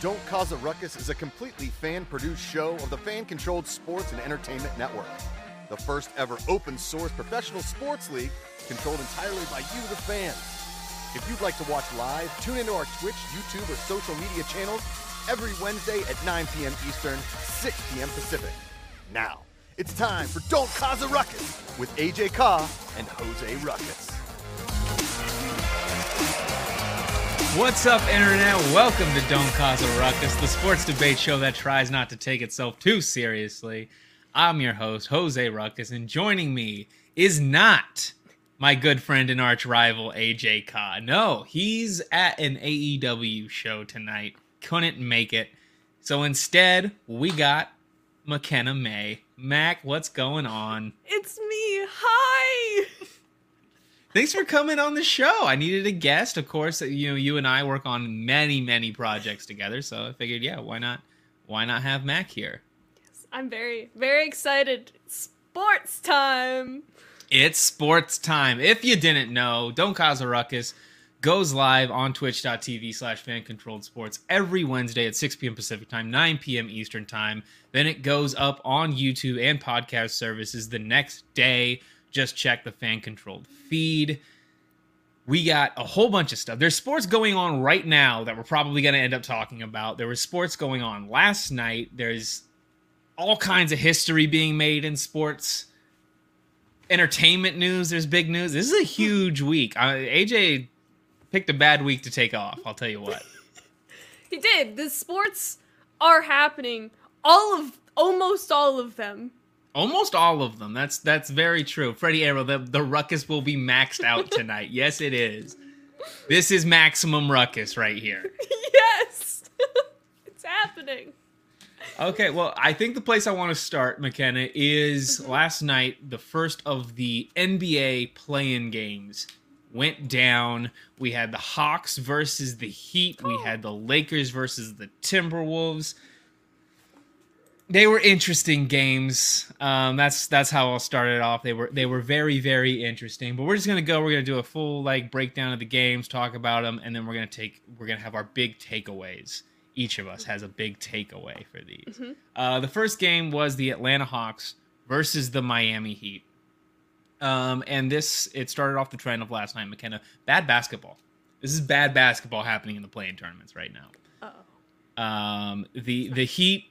Don't Khahs a Ruckus is a completely fan produced show of the fan controlled sports and entertainment network. The first ever open source professional sports league controlled entirely by you, the fans. If you'd like to watch live, tune into our Twitch, YouTube, or social media channels every Wednesday at 9 p.m. Eastern, 6 p.m. Pacific. Now, it's time for Don't Khahs a Ruckus with AJ Khah and Jose Ruckus. What's up, Internet? Welcome to Don't Khahs a Ruckus, the sports debate show that tries not to take itself too seriously. I'm your host, Jose Ruckus, and joining me is not my good friend and arch rival, AJ Khah. No, he's at an AEW show tonight. Couldn't make it. So instead, we got Makenna May. Mac, what's going on? It's me. Hi. Thanks for coming on the show. I needed a guest, of course. You know, you and I work on many, many projects together, so I figured, yeah, why not? Why not have Mac here? Yes, I'm very, very excited. Sports time. It's sports time. If you didn't know, Don't Khahs a Ruckus goes live on twitch.tv slash fan controlled sports every Wednesday at 6 p.m. Pacific time, 9 p.m. Eastern time. Then it goes up on YouTube and podcast services the next day. Just check the fan controlled feed. We got a whole bunch of stuff. There's sports going on right now that we're probably going to end up talking about. There was sports going on last night. There's all kinds of history being made in sports entertainment news. There's big news. This is a huge week. Uh, AJ picked a bad week to take off. I'll tell you what. He did. The sports are happening. All of, almost all of them. Almost all of them. That's that's very true. Freddie Arrow, the, the ruckus will be maxed out tonight. yes, it is. This is maximum ruckus right here. yes. it's happening. Okay, well, I think the place I want to start, Makenna, is mm-hmm. last night, the first of the NBA play-in games went down. We had the Hawks versus the Heat. We had the Lakers versus the Timberwolves. They were interesting games. Um, that's that's how I'll start it off. They were they were very very interesting. But we're just gonna go. We're gonna do a full like breakdown of the games, talk about them, and then we're gonna take we're gonna have our big takeaways each of us has a big takeaway for these. Mm-hmm. Uh, the first game was the Atlanta Hawks versus the Miami Heat. Um, and this it started off the trend of last night, Makenna. Bad basketball. This is bad basketball happening in the play-in tournaments right now. Oh. Um, the the Heat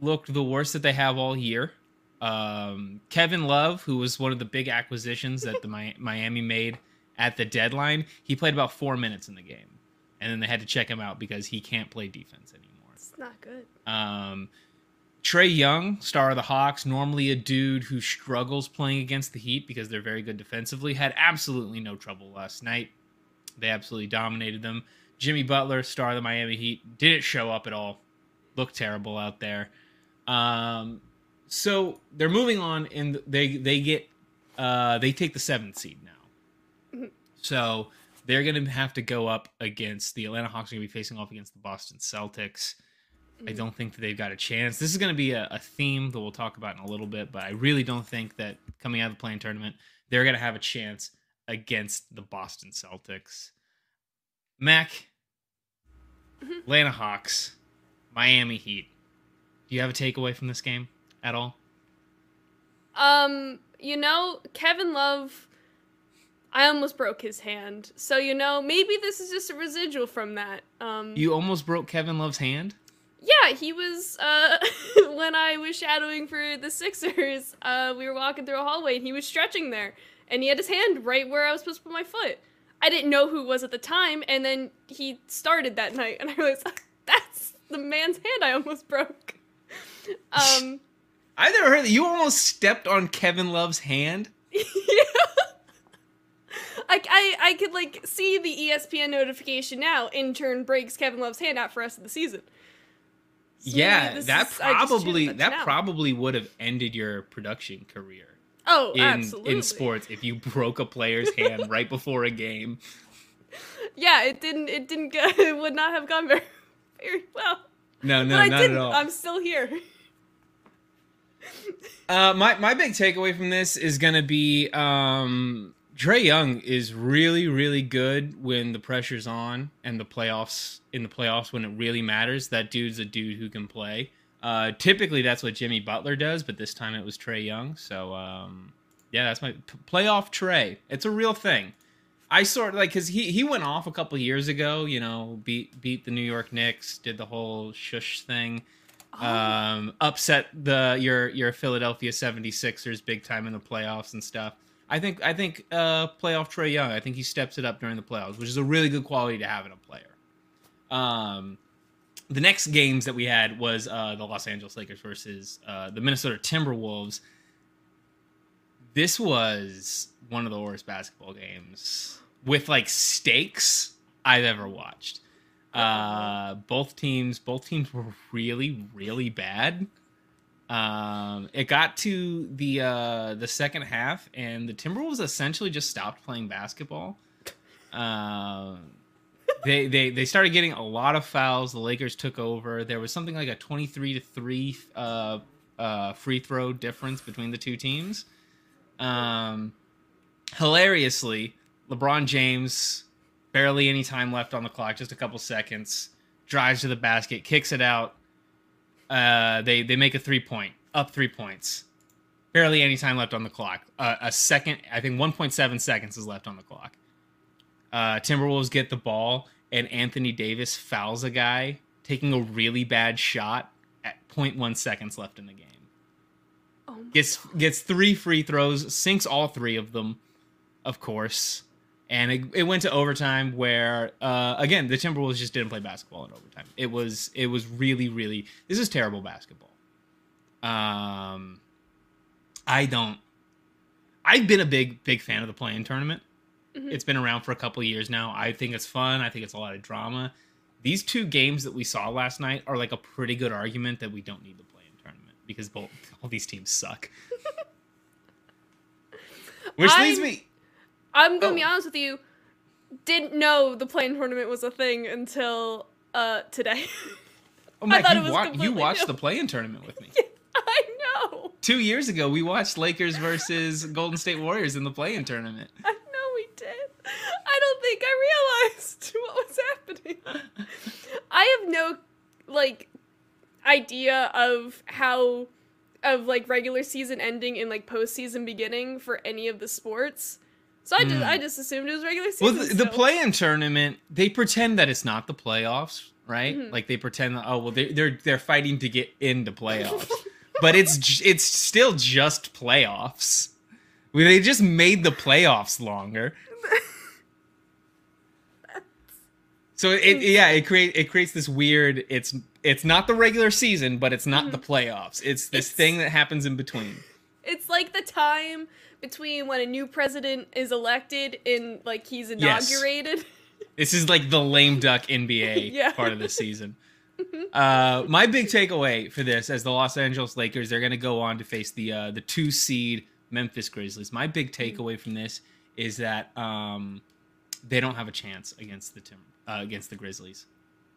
looked the worst that they have all year. Um, Kevin Love, who was one of the big acquisitions that the Miami made at the deadline, he played about four minutes in the game and then they had to check him out because he can't play defense anymore. It's not good. Um, Trae Young, star of the Hawks, normally a dude who struggles playing against the Heat because they're very good defensively, had absolutely no trouble last night. They absolutely dominated them. Jimmy Butler, star of the Miami Heat, didn't show up at all. Looked terrible out there. Um, so they're moving on, and they they get uh, they take the seventh seed now. Mm-hmm. So they're going to have to go up against the Atlanta Hawks. Are going to be facing off against the Boston Celtics. I mm. don't think that they've got a chance. This is going to be a, a, theme that we'll talk about in a little bit, but I really don't think that coming out of the play-in tournament, they're going to have a chance against the Boston Celtics. Mac, mm-hmm. Atlanta Hawks, Miami Heat. Do you have a takeaway from this game at all? Um, you know, Kevin Love I almost broke his hand. So, you know, maybe this is just a residual from that. Um, you almost broke Kevin Love's hand? Yeah, he was, uh, when I was shadowing for the Sixers, uh, we were walking through a hallway and he was stretching there. And he had his hand right where I was supposed to put my foot. I didn't know who it was at the time, and then he started that night, and I realized, that's the man's hand I almost broke. Um, I never heard that. You almost stepped on Kevin Love's hand? yeah. I, I, I could like see the ESPN notification now. Intern breaks Kevin Love's hand out for rest of the season. So yeah, that is, probably that probably would have ended your production career. Oh, in, absolutely. In sports, if you broke a player's hand right before a game. Yeah, it didn't. It didn't go. It would not have gone very, very well. No, no, but not at all. I'm still here. Uh, my my big takeaway from this is gonna be um Trae Young is really, really good when the pressure's on and the playoffs in the playoffs when it really matters. That dude's a dude who can play. Uh, typically, that's what Jimmy Butler does, but this time it was Trae Young. So, um, yeah, that's my p- playoff Trae. It's a real thing. I sort of like because he he went off a couple years ago. You know, beat beat the New York Knicks, did the whole shush thing Oh. um, upset the your your Philadelphia 76ers big time in the playoffs and stuff. I think I think uh, playoff Trae Young. I think he steps it up during the playoffs, which is a really good quality to have in a player. Um, the next games that we had was uh, the Los Angeles Lakers versus uh, the Minnesota Timberwolves. This was one of the worst basketball games with like stakes I've ever watched. Uh, both teams, both teams were really, really bad. Um, it got to the uh, the second half, and the Timberwolves essentially just stopped playing basketball. Um, they they they started getting a lot of fouls. The Lakers took over. There was something like a twenty three to three uh, uh, free throw difference between the two teams. Um, hilariously, LeBron James barely any time left on the clock, just a couple seconds. Drives to the basket, kicks it out. Uh, they they make a three point, up three points. Barely any time left on the clock. Uh, a second, I think 1.7 seconds is left on the clock. Uh, Timberwolves get the ball, and Anthony Davis fouls a guy, taking a really bad shot at 0.1 seconds left in the game. Oh Gets gets three free throws, sinks all three of them, of course and it, it went to overtime where uh, again the timberwolves just didn't play basketball in overtime. It was it was really really this is terrible basketball. Um i don't i've been a big big fan of the play-in tournament. Mhm. it's been around for a couple years now. I think it's fun. I think it's a lot of drama. These two games that we saw last night are like a pretty good argument that we don't need the play-in tournament because both all these teams suck. Which leads I'm- me I'm gonna be Oh. honest with you. Didn't know the play-in tournament was a thing until uh today. Oh, I Mike, thought you, it was wa- you watched new. the play-in tournament with me. I know. Two years ago, we watched Lakers versus Golden State Warriors in the play-in tournament. I know we did. I don't think I realized what was happening. I have no like idea of how of like regular season ending and like postseason beginning for any of the sports. So I just Hmm. I just assumed it was regular Well, season. the, the play-in tournament, they pretend that it's not the playoffs, right? Mhm. Like they pretend that oh well, they, they're they're fighting to get into playoffs, but it's it's still just playoffs. Well, They just made the playoffs longer. So it yeah it create it creates this weird it's it's not the regular season but it's not the playoffs it's this It's- thing that happens in between It's like the time between when a new president is elected and like he's Yes. inaugurated. This is like the lame duck NBA Yeah. part of the season. Uh, my big takeaway for this, as the Los Angeles Lakers, they're going to go on to face the uh, the two seed Memphis Grizzlies. My big takeaway from this is that um, they don't have a chance against the Tim uh, against the Grizzlies.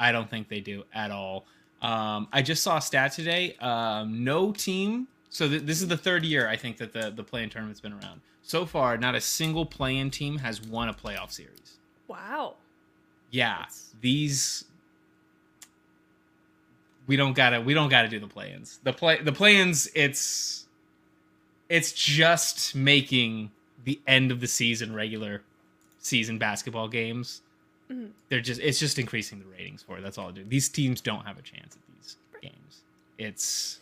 I don't think they do at all. Um, I just saw a stat today. Um, no team. So th- this is the third year I think that the the play-in tournament's been around. So far, not a single play-in team has won a playoff series. Wow. Yeah, That's- these we don't gotta we don't gotta do the play-ins. The play the play-ins it's it's just making the end of the season regular season basketball games. Mhm. They're just it's just increasing the ratings for it. That's all it do. These teams don't have a chance at these games. It's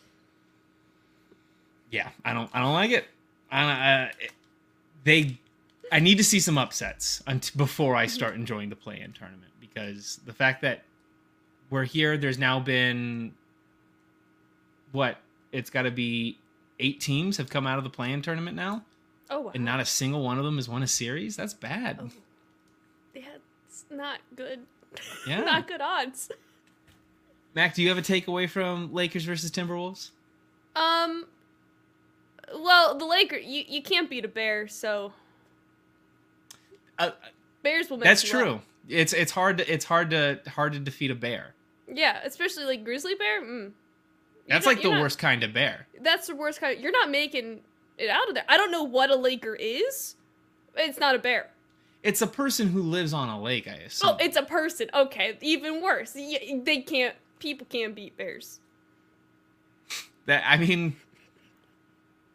yeah, I don't I don't like it. I they I need to see some upsets unt- before I start enjoying the play-in tournament because the fact that we're here, there's now been what it's got to be eight teams have come out of the play-in tournament now, Oh wow. and not a single one of them has won a series. That's bad. Oh. Yeah, it's not good. Yeah. not good odds. Mac, do you have a takeaway from Lakers versus Timberwolves? Um. Well, the Lakers, you, you can't beat a bear, so Uh, bears will. Mess that's true. up. It's it's hard to it's hard to hard to defeat a bear. Yeah, especially like grizzly bear. Mm. That's like the not- worst kind of bear. That's the worst kind. You're not making it out of there. I don't know what a Laker is. It's not a bear. It's a person who lives on a lake, I assume. Oh, it's a person. Okay, even worse. They can't. People can't beat bears. that I mean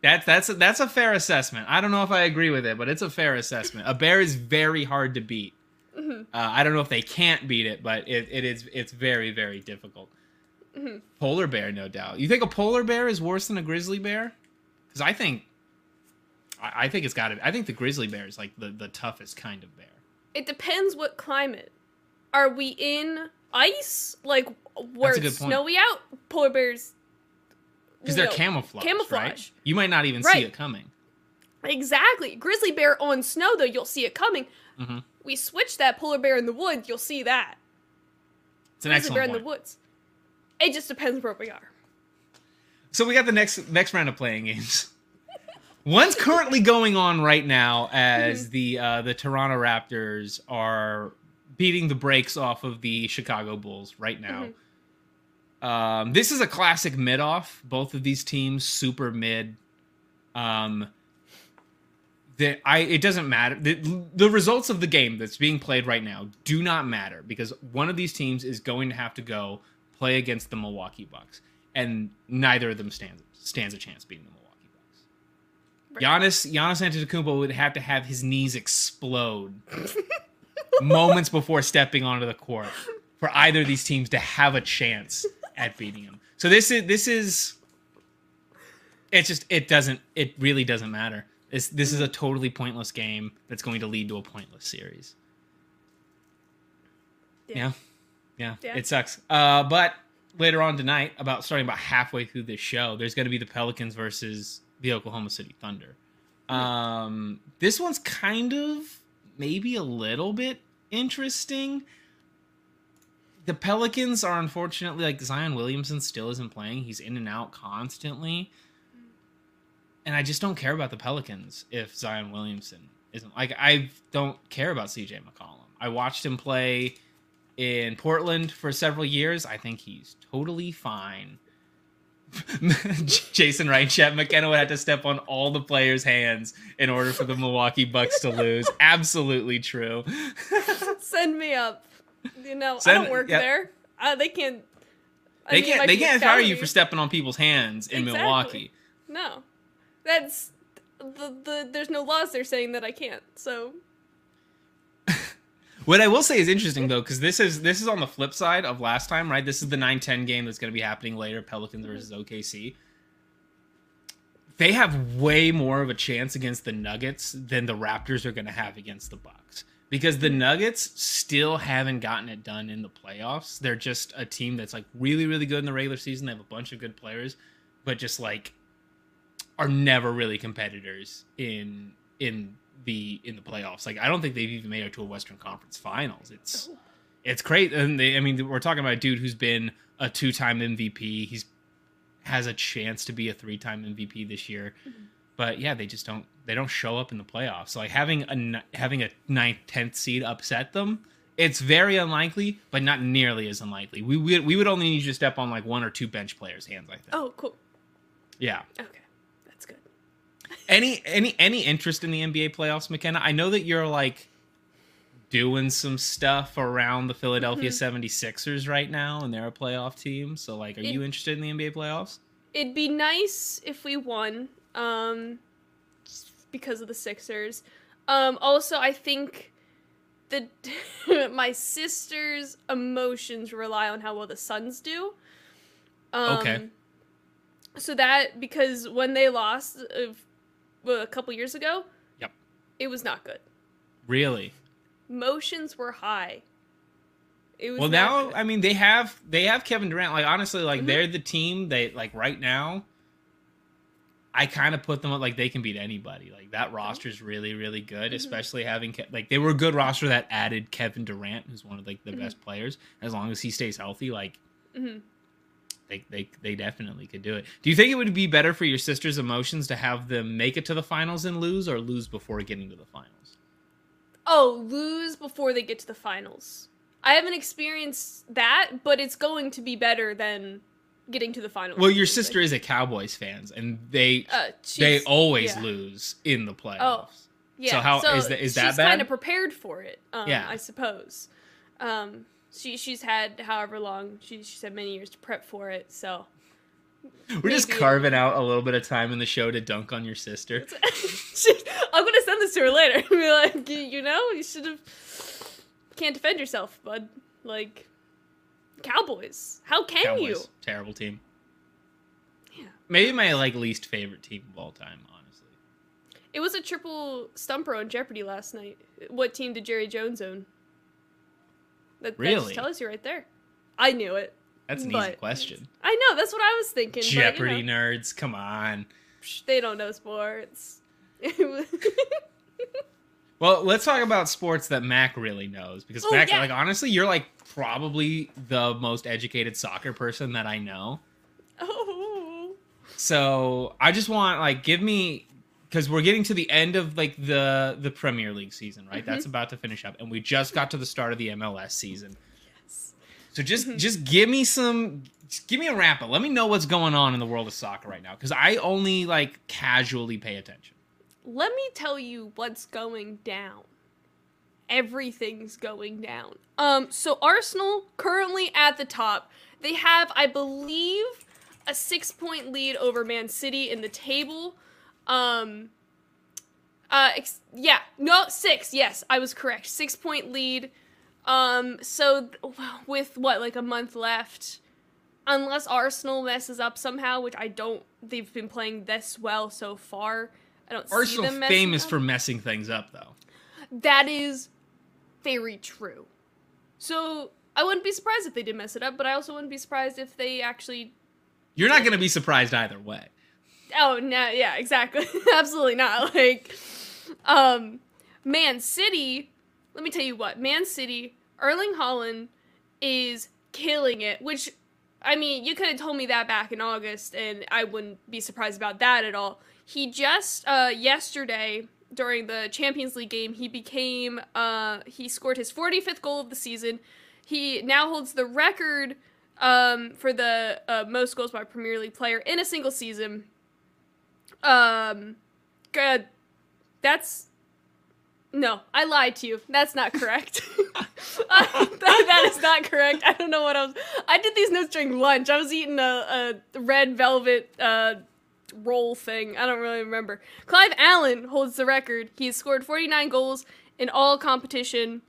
that's that's a, that's a fair assessment. I don't know if I agree with it, but it's a fair assessment. A bear is very hard to beat. Mhm. Uh, I don't know if they can't beat it, but it, it is it's very very difficult. Mhm. Polar bear, no doubt. You think a polar bear is worse than a grizzly bear? Because I think I, I think it's got to. I think the grizzly bear is like the the toughest kind of bear. It depends what climate. Are we in ice? Like where it's snowy out? Polar bears. Because they're no. camouflage. Camouflage. Right? You might not even see it coming. Exactly. Grizzly bear on snow though, you'll see it coming. hmm We switch that polar bear in the woods, you'll see that. It's an Grizzly bear excellent in the woods. It just depends where we are. So we got the next next round of play-in games. One's currently going on right now as the uh, the Toronto Raptors are beating the brakes off of the Chicago Bulls right now. Um, this is a classic mid off. Both of these teams super mid. Um, the I it doesn't matter. The, the results of the game that's being played right now do not matter because one of these teams is going to have to go play against the Milwaukee Bucks, and neither of them stands stands a chance beating the Milwaukee Bucks. Right. Giannis Giannis Antetokounmpo would have to have his knees explode moments before stepping onto the court for either of these teams to have a chance at beating him. So this is this is it's just it doesn't it really doesn't matter. This this is a totally pointless game that's going to lead to a pointless series. Yeah. Yeah. Yeah. It sucks. Uh but later on tonight, about starting about halfway through this show, there's gonna be the Pelicans versus the Oklahoma City Thunder. Um this one's kind of maybe a little bit interesting. The Pelicans are unfortunately like Zion Williamson still isn't playing. He's in and out constantly. And I just don't care about the Pelicans if Zion Williamson isn't like I don't care about CJ McCollum. I watched him play in Portland for several years. I think he's totally fine. Jason Wright, Chet Makenna would have to step on all the players' hands in order for the Milwaukee Bucks to lose. Absolutely true. Send me up. You know, I don't work yeah. there. Uh, they can't. I They mean, can't they can't fire you for stepping on people's hands in Exactly. Milwaukee. No, that's the the. There's no laws there saying that I can't. So What I will say is interesting though, because this is this is on the flip side of last time, right? This is the 9-10 game that's going to be happening later, Pelicans versus OKC. They have way more of a chance against the Nuggets than the Raptors are going to have against the Bucks. Because the Nuggets still haven't gotten it done in the playoffs. They're just a team that's like really, really good in the regular season. They have a bunch of good players, but just like are never really competitors in in the in the playoffs. Like I don't think they've even made it to a Western Conference Finals. It's it's great, and they, I mean we're talking about a dude who's been a two-time MVP. He's has a chance to be a three-time MVP this year, mm-hmm. But yeah, they just don't they don't show up in the playoffs. So like having a having a ninth, tenth seed upset them. It's very unlikely, but not nearly as unlikely. We would we would only need you to step on like one or two bench players' hands. I think. oh, cool. Yeah. Okay, that's good. any any any interest in the NBA playoffs, Makenna? I know that you're like doing some stuff around the Philadelphia Mm-hmm. 76ers right now and they're a playoff team. So like are It- you interested in the NBA playoffs? It'd be nice if we won, um, because of the Sixers. Um, also, I think the my sister's emotions rely on how well the Suns do. Um, Okay. So that because when they lost uh, well, a couple years ago, Yep. it was not good. Really? Motions were high. It was Well, now good. I mean they have they have Kevin Durant. Like honestly, like Mhm. they're the team they like right now. I kind of put them up like they can beat anybody. Like that roster is really really good, Mhm. especially having Ke- like they were a good roster that added Kevin Durant, who's one of like the Mhm. best players. As long as he stays healthy, like Mhm. they, they they definitely could do it. Do you think it would be better for your sister's emotions to have them make it to the finals and lose, or lose before getting to the finals? Oh, lose before they get to the finals. I haven't experienced that, but it's going to be better than getting to the final. Well, your sister is a Cowboys fans, and they Uh, they always yeah. lose in the playoffs. Yeah. so how- is that- is that she's bad? kind of prepared for it. Um, Yeah. I suppose. Um, she she's had however long she she said many years to prep for it. So We're just carving out a little bit of time in the show to dunk on your sister. I'm gonna send this to her later. Be like, you know, you should have. Can't defend yourself, bud. Like, Cowboys. How can you? Terrible team. Yeah. Maybe my like least favorite team of all time, honestly. It was a triple stumper on Jeopardy last night. What team did Jerry Jones own? That, That Really? just tells you right there. I knew it. That's an easy question. I know. That's what I was thinking. Jeopardy But, you know, nerds, come on. they don't know sports. Well, let's talk about sports that Mac really knows because Oh, Mac, yeah. like honestly, you're like probably the most educated soccer person that I know. oh. So I just want like give me because we're getting to the end of like the the Premier League season, right? That's mm-hmm. about to finish up, and we just got to the start of the MLS season. Yes. So just mm-hmm. just give me some, just give me a wrap up. Let me know what's going on in the world of soccer right now because I only like casually pay attention. Let me tell you what's going down. Everything's going down. Um, so Arsenal currently at the top. They have, I believe, a six-point lead over Man City in the table. Um, uh, ex- yeah, no, six. Yes, I was correct. Six-point lead. Um, so th- with what, like a month left, unless Arsenal messes up somehow, which I don't. They've been playing this well so far. I don't see Arsenal famous for messing things up though. That is very true. So I wouldn't be surprised if they did mess it up, but I also wouldn't be surprised if they actually. You're not going to be surprised either way. Oh no! Yeah, exactly. Absolutely not. Like, um, Man City. Let me tell you what, Man City. Erling Haaland is killing it. Which, I mean, you could have told me that back in August, and I wouldn't be surprised about that at all. He just uh, yesterday during the Champions League game, he became uh, he scored his 45th goal of the season. He now holds the record um, for the uh, most goals by a Premier League player in a single season. Um, good. That's no, I lied to you. That's not correct. That, that is not correct. I don't know what I was. I did these notes during lunch. I was eating a, a red velvet uh, roll thing. I don't really remember. Clive Allen holds the record. He's scored 49 goals in all competition.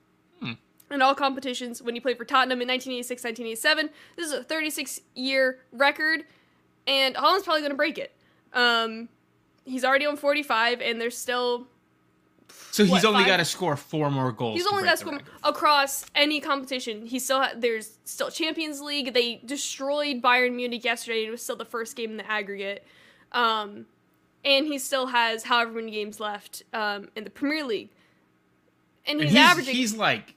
In all competitions when he played for Tottenham in 1986 1987. This is a 36 year record, and Haaland's probably going to break it. Um, he's already on 45, and there's still So he's What, only got to score four more goals. He's to only got the score record. across any competition. He still ha- there's still Champions League. They destroyed Bayern Munich yesterday. It was still the first game in the aggregate, um, and he still has however many games left um, in the Premier League. And And he's, he's, averaging. he's like,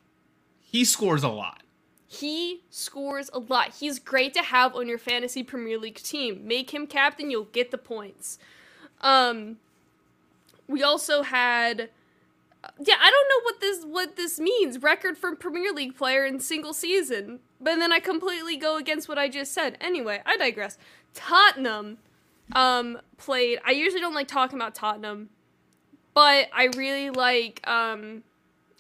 he scores a lot. he scores a lot. He's great to have on your fantasy Premier League team. Make him captain, you'll get the points. Um, we also had, yeah, I don't know what this what this means. Record for Premier League player in single season, but then I completely go against what I just said. Anyway, I digress. Tottenham, um, played. I usually don't like talking about Tottenham, but I really like um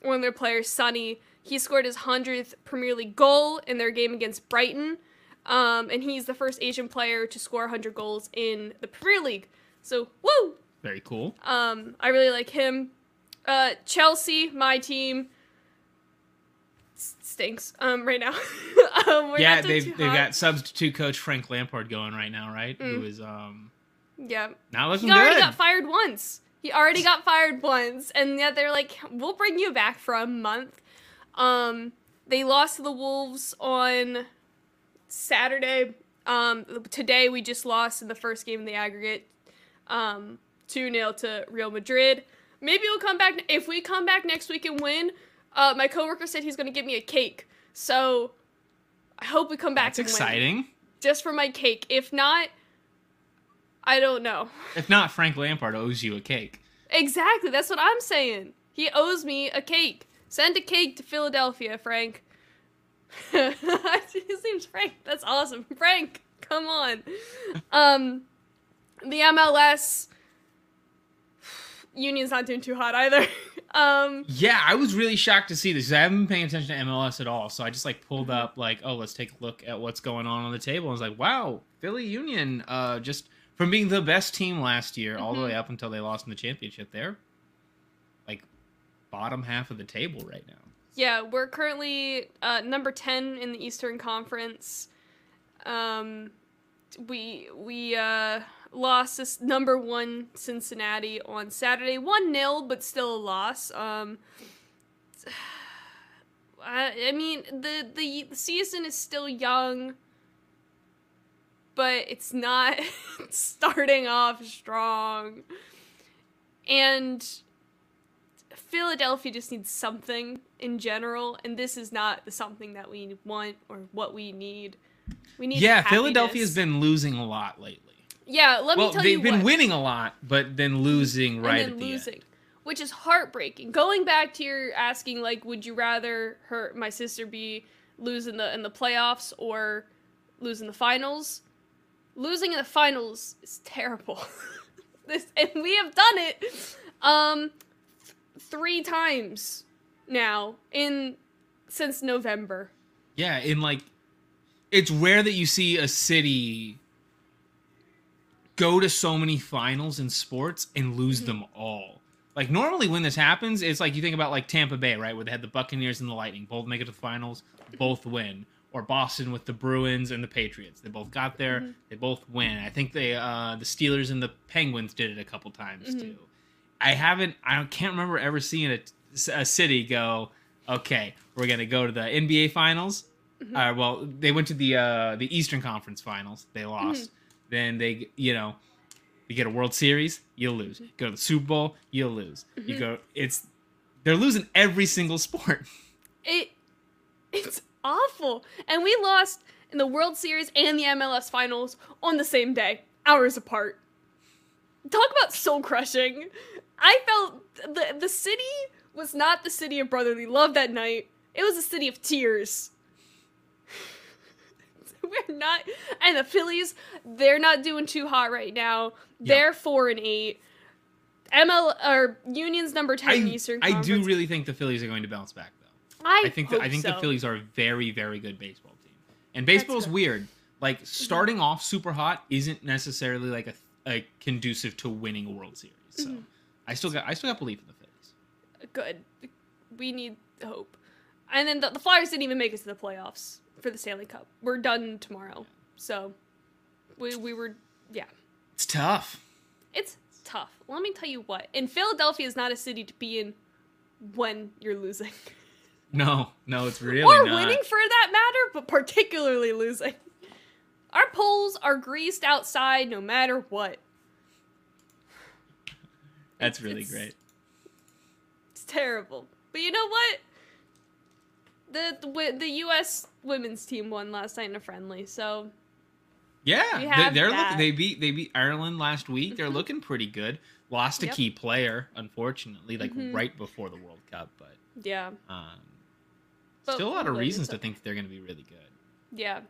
one of their players, Sonny. He scored his hundredth Premier League goal in their game against Brighton, um, and he's the first Asian player to score 100 goals in the Premier League. So, woo! Very cool. Um, I really like him. Uh, Chelsea, my team, stinks um, right now. um, we're yeah, they've they've hot. got substitute coach Frank Lampard going right now, right? Who Mm. is um yeah. not looking He already good. got fired once. He already got fired once, and yet they're like, "We'll bring you back for a month." Um, they lost to the Wolves on Saturday. Um, today we just lost in the first game in the aggregate, um, two 0 to Real Madrid. Maybe we'll come back if we come back next week and win. Uh, my coworker said he's going to give me a cake, so I hope we come back. That's and win. exciting. Just for my cake. If not, I don't know. If not, Frank Lampard owes you a cake. Exactly. That's what I'm saying. He owes me a cake. Send a cake to Philadelphia, Frank. His name's Frank. That's awesome. Frank, come on. Um, the MLS. Union's not doing too hot either. um, Yeah, I was really shocked to see this. I haven't been paying attention to MLS at all, so I just like pulled Mm-hmm. up like, oh, let's take a look at what's going on on the table. I was like, wow, Philly Union, uh, just from being the best team last year all the Mhm. way up until they lost in the championship, they're like bottom half of the table right now. yeah, we're currently uh, number ten in the Eastern Conference. Um, we we uh, lost number one Cincinnati on Saturday, one 0 but still a loss. Um, I, I mean the, the the season is still young, but it's not starting off strong, and Philadelphia just needs something in general, and this is not the something that we want or what we need. We need yeah, happiness. Philadelphia's been losing a lot lately. Yeah, let well, me tell you. they've been what. winning a lot, but then losing right and at then the losing, end. which is heartbreaking. Going back to your asking, like, would you rather her my sister be losing the in the playoffs or losing the finals? Losing in the finals is terrible. this and we have done it um th- three times now in since November. Yeah, in like it's rare that you see a city go to so many finals in sports and lose Mm-hmm. them all. Like normally when this happens, it's like you think about like Tampa Bay, right, where they had the Buccaneers and the Lightning, both make it to the finals, both win. Or Boston with the Bruins and the Patriots. They both got there, Mm-hmm. they both win. I think they uh the Steelers and the Penguins did it a couple times Mhm. too. I haven't I can't remember ever seeing a, a city go, okay, we're gonna go to the NBA finals. Mm-hmm. Uh, well, they went to the uh, the Eastern Conference Finals. They lost. Mm-hmm. Then they, you know, you get a World Series, you'll lose. Mm-hmm. Go to the Super Bowl, you'll lose. You go, it's they're losing every single sport. It it's awful. And we lost in the World Series and the MLS finals on the same day, hours apart. Talk about soul crushing. I felt the the city was not the city of brotherly love that night. It was a city of tears. We're not and the Phillies, they're not doing too hot right now. They're four and eight. ML or Union's number ten I, Eastern I Conference. do really think the Phillies are going to bounce back though. I, I think the, I think the. Phillies are a very very good baseball team. And baseball's weird. Like starting off super hot isn't necessarily like a, a conducive to winning a World Series. So Mm-hmm. I still got I still got belief in the Phillies. good. We need hope. And then the, the Flyers didn't even make it to the playoffs for the Stanley Cup. We're done tomorrow. So we we were yeah. It's tough. It's tough. Let me tell you what. And Philadelphia is not a city to be in when you're losing. No, no, it's really or not. winning for that matter, but particularly losing. Our poles are greased outside no matter what. That's really It's- great. It's terrible. But you know what? The the, the U.S. women's team won last night in a friendly, so Yeah, they, looking. They beat they beat Ireland last week. They're looking pretty good. Lost a Yep. key player, unfortunately, like Mhm. right before the World Cup, but yeah, um, But still a lot of reasons to think they're going to be really good. yeah,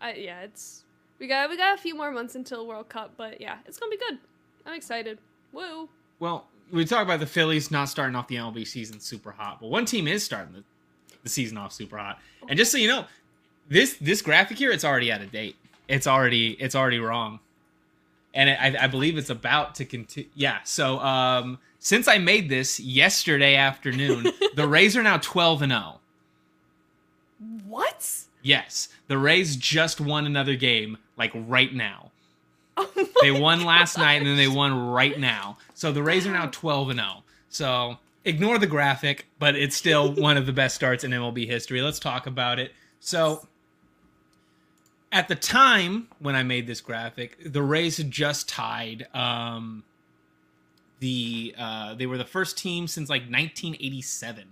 I yeah. It's we got we got a few more months until World Cup, but yeah, it's gonna be good. I'm excited. Woo! Well, we talk about the Phillies not starting off the MLB season super hot, but one team is starting the, the season off super hot. And just so you know, this this graphic here, it's already out of date. It's already it's already wrong, and I, I believe it's about to continue. Yeah. So um, since I made this yesterday afternoon, the Rays are now twelve and zero. What? Yes, the Rays just won another game like right now. Oh They won last night and then they won right now. So the Rays are now 12 and 0. So ignore the graphic, but it's still one of the best starts in MLB history. Let's talk about it. So at the time when I made this graphic, the Rays had just tied um the uh they were the first team since like 1987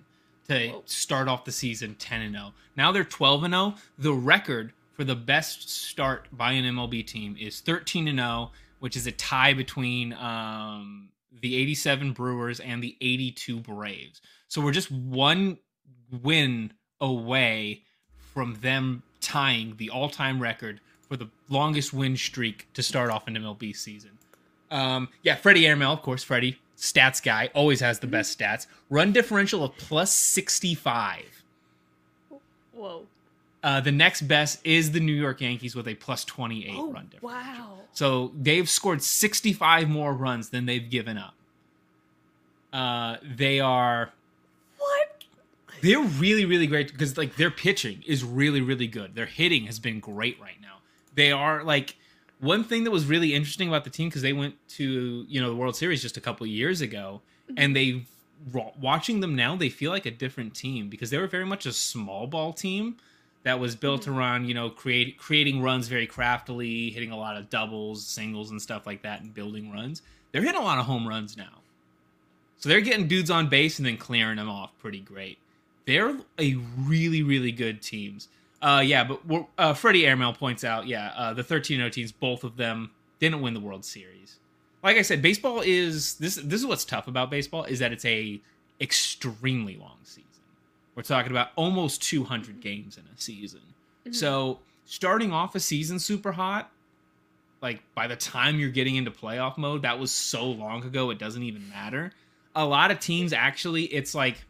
to Whoa. start off the season 10 and 0. Now they're 12 and 0. The record for the best start by an MLB team is 13 and 0, which is a tie between um, the 87 Brewers and the 82 Braves. So we're just one win away from them tying the all-time record for the longest win streak to start off an MLB season. Um, yeah, Freddie Airmail, of course, Freddie stats guy, always has the best stats. Run differential of plus 65. Whoa. Uh, the next best is the New York Yankees with a plus 28 Oh, run differential. wow. So they've scored 65 more runs than they've given up. Uh, they are? They're really really great because like their pitching is really really good. Their hitting has been great right now. They are like one thing that was really interesting about the team because they went to you know the World Series just a couple years ago, mm-hmm. and they watching them now they feel like a different team because they were very much a small ball team that was built mm-hmm. around you know create creating runs very craftily, hitting a lot of doubles, singles, and stuff like that, and building runs. They're hitting a lot of home runs now. So they're getting dudes on base and then clearing them off pretty great. They're a really, really good teams. Uh, yeah, but we're, uh, Freddie Airmail points out, yeah, uh, the 13-0 teams, both of them didn't win the World Series. Like I said, baseball is this. This is what's tough about baseball is that it's a extremely long season. We're talking about almost 200 games in a season. So starting off a season super hot, like by the time you're getting into playoff mode, that was so long ago it doesn't even matter. A lot of teams actually, it's like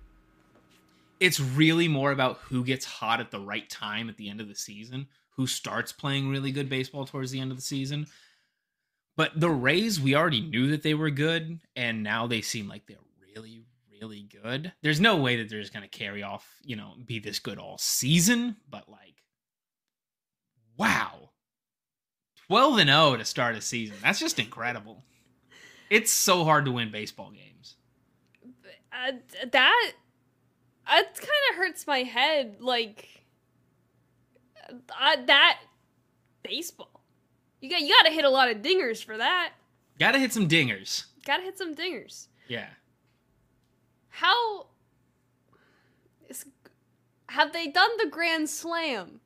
it's really more about who gets hot at the right time at the end of the season, who starts playing really good baseball towards the end of the season. But the Rays, we already knew that they were good, and now they seem like they're really, really good. There's no way that they're just going to carry off, you know, be this good all season, but like, wow. 12 and 0 to start a season. That's just incredible. It's so hard to win baseball games. Uh, that that kind of hurts my head. Like uh, that baseball. You got you got to hit a lot of dingers for that. Got to hit some dingers. Got to hit some dingers. Yeah. How is, have they done the Grand Slam?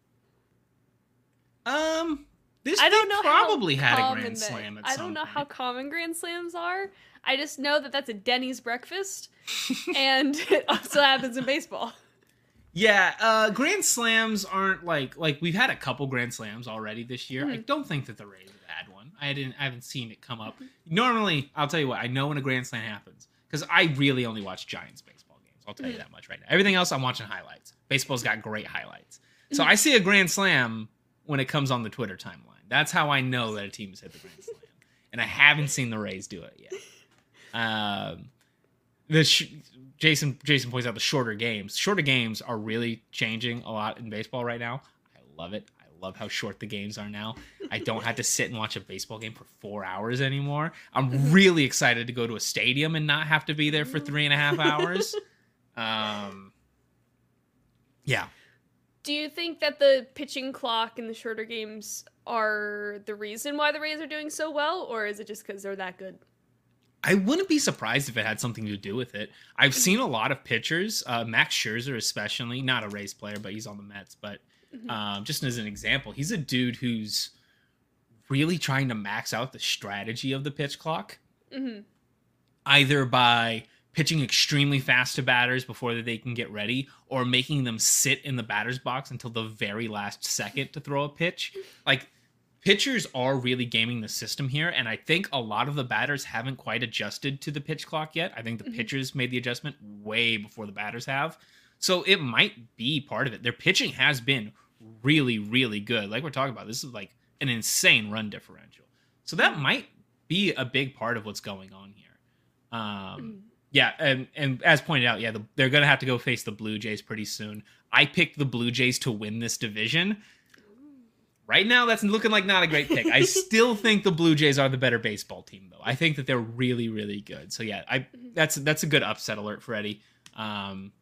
Um, this I don't know probably had a grand slam at I don't know how common Grand Slams are. I just know that that's a Denny's breakfast, and it also happens in baseball. Yeah, uh, grand slams aren't like like we've had a couple grand slams already this year. Hmm. I don't think that the Rays have had one. I didn't. I haven't seen it come up. Normally, I'll tell you what. I know when a grand slam happens because I really only watch Giants baseball games. I'll tell you Hmm. that much right now. Everything else, I'm watching highlights. Baseball's got great highlights. So I see a grand slam when it comes on the Twitter timeline. That's how I know that a team has hit the grand slam. And I haven't seen the Rays do it yet. Um, the sh- Jason Jason points out the shorter games. Shorter games are really changing a lot in baseball right now. I love it. I love how short the games are now. I don't have to sit and watch a baseball game for four hours anymore. I'm really excited to go to a stadium and not have to be there for three and a half hours. Um, yeah, Do you think that the pitching clock in the shorter games are the reason why the Rays are doing so well, or is it just because they're that good? I wouldn't be surprised if it had something to do with it. I've seen a lot of pitchers, uh, Max Scherzer especially, not a Rays player, but he's on the Mets. But um, just as an example, he's a dude who's really trying to max out the strategy of the pitch clock, hmm either by pitching extremely fast to batters before they can get ready, or making them sit in the batter's box until the very last second to throw a pitch. Like pitchers are really gaming the system here, and I think a lot of the batters haven't quite adjusted to the pitch clock yet. I think the Mhm. pitchers made the adjustment way before the batters have. So it might be part of it. Their pitching has been really, really good. Like we're talking about, this is like an insane run differential. So that might be a big part of what's going on here. Um, yeah, and and as pointed out, yeah, the, they're gonna have to go face the Blue Jays pretty soon. I picked the Blue Jays to win this division. Right now, that's looking like not a great pick. I still think the Blue Jays are the better baseball team, though. I think that they're really, really good. So yeah, I that's that's a good upset alert for Eddie. Um,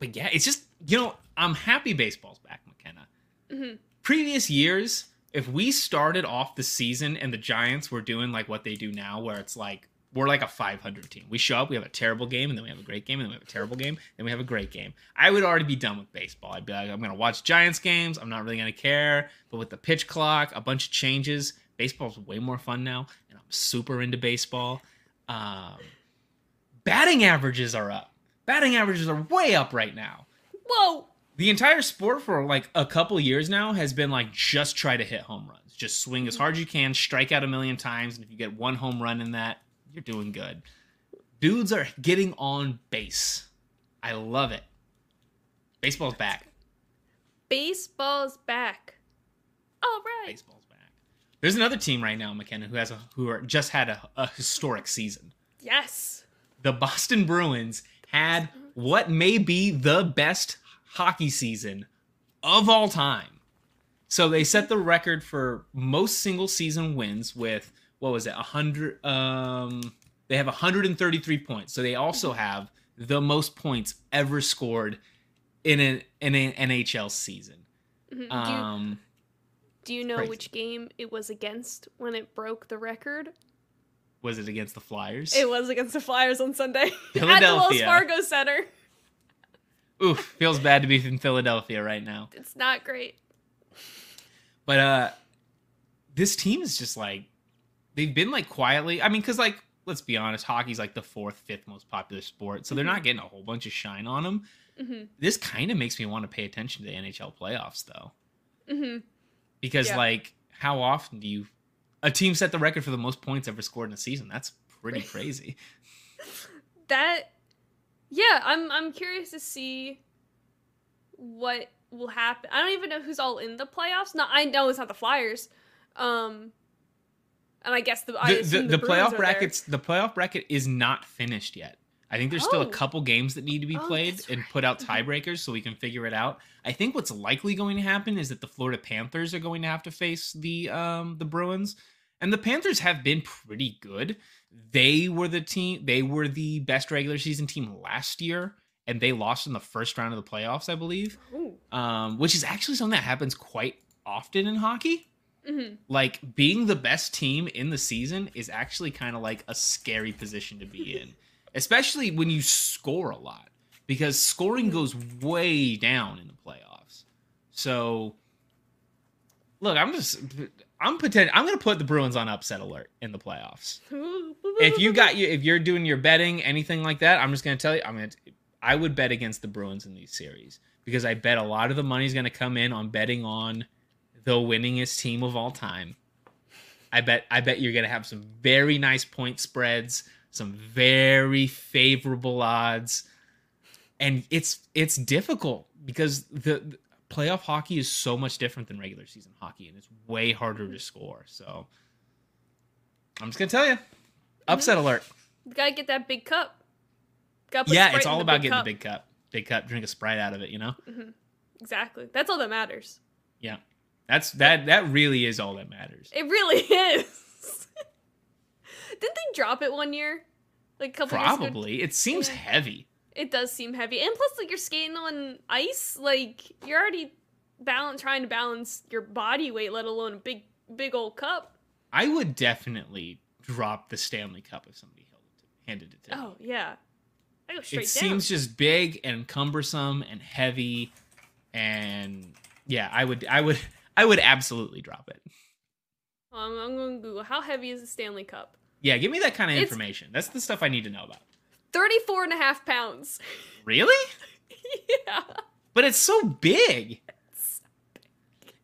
but yeah, it's just you know I'm happy baseball's back, Makenna. hmm Previous years, if we started off the season and the Giants were doing like what they do now, where it's like we're like a 500 team. We show up, we have a terrible game, and then we have a great game, and then we have a terrible game, then we have a great game. I would already be done with baseball. I'd be like, I'm gonna watch Giants games. I'm not really gonna care. But with the pitch clock, a bunch of changes, baseball's way more fun now, and I'm super into baseball. Um, batting averages are up. Batting averages are way up right now Whoa! the entire sport for like a couple years now has been like just try to hit home runs just swing as hard as you can strike out a million times and if you get one home run in that you're doing good Dudes are getting on base. I love it. Baseball's back. Baseball's back. All right. Baseball's back. There's another team right now, Makenna, who has a who are, just had a, a historic season. Yes. The Boston Bruins had what may be the best hockey season of all time. So they set the record for most single season wins with what was it? 100 um they have 133 points. So they also have the most points ever scored in an in an NHL season. Mhm. do, you, Um do you know crazy. which game it was against when it broke the record? was it against the Flyers? It was against the Flyers on Sunday at the Wells. Fargo Center. Oof, feels bad to be in Philadelphia right now. It's not great. But uh this team is just like they've been like quietly. I mean, because like let's be honest, hockey's like the fourth, fifth most popular sport, so they're not getting a whole bunch of shine on them. hmm This kind of makes me want to pay attention to the NHL playoffs though, hmm because Yeah. like how often do you a team set the record for the most points ever scored in a season? That's pretty crazy. That, yeah, I'm I'm curious to see what will happen. I don't even know who's all in the playoffs. No, I know it's not the Flyers. Um, and I guess the I the, the, the, the, playoff are there. brackets the playoff bracket is not finished yet i think there's still a Oh. couple games that need to be Oh, played and right. put out Mhm. tiebreakers so we can figure it out i think what's likely going to happen is that the florida panthers are going to have to face the um the bruins and the panthers have been pretty good they were the team they were the best regular season team last year and they lost in the first round of the playoffs i believe um which is actually something that happens quite often in hockey Mhm. like being the best team in the season is actually kind of like a scary position to be in, especially when you score a lot because scoring goes way down in the playoffs. So, look, I'm just I'm pretend I'm gonna put the Bruins on upset alert in the playoffs. If you got you if you're doing your betting anything like that, I'm just gonna tell you I'm gonna I would bet against the Bruins in these series because I bet a lot of the money's gonna come in on betting on the winningest team of all time. I bet I bet you're gonna have some very nice point spreads, some very favorable odds, and it's it's difficult because the, the playoff hockey is so much different than regular season hockey, and it's way harder to score. So I'm just gonna tell you, upset mm-hmm. alert. You gotta get that big cup. Yeah, it's all about getting cup. the big cup, big cup, drink a sprite out of it. You know, mm-hmm. Exactly. That's all that matters. yeah, that's that that really is all that matters. It really is. Didn't they drop it one year? Like a couple years ago? Probably, it seems Yeah. heavy. It does seem heavy. And plus like you're skating on ice, like you're already balance trying to balance your body weight, let alone a big big old cup. I would definitely drop the Stanley Cup if somebody held it to, handed it to me. Oh yeah. I go straight down. it down. seems just big and cumbersome and heavy, and yeah, I would, I would, I would absolutely drop it. Um, I'm going to Google how heavy is the Stanley Cup? Yeah, give me that kind of It's- information. That's the stuff I need to know about. 34 and a half pounds. Really? yeah. But it's so big.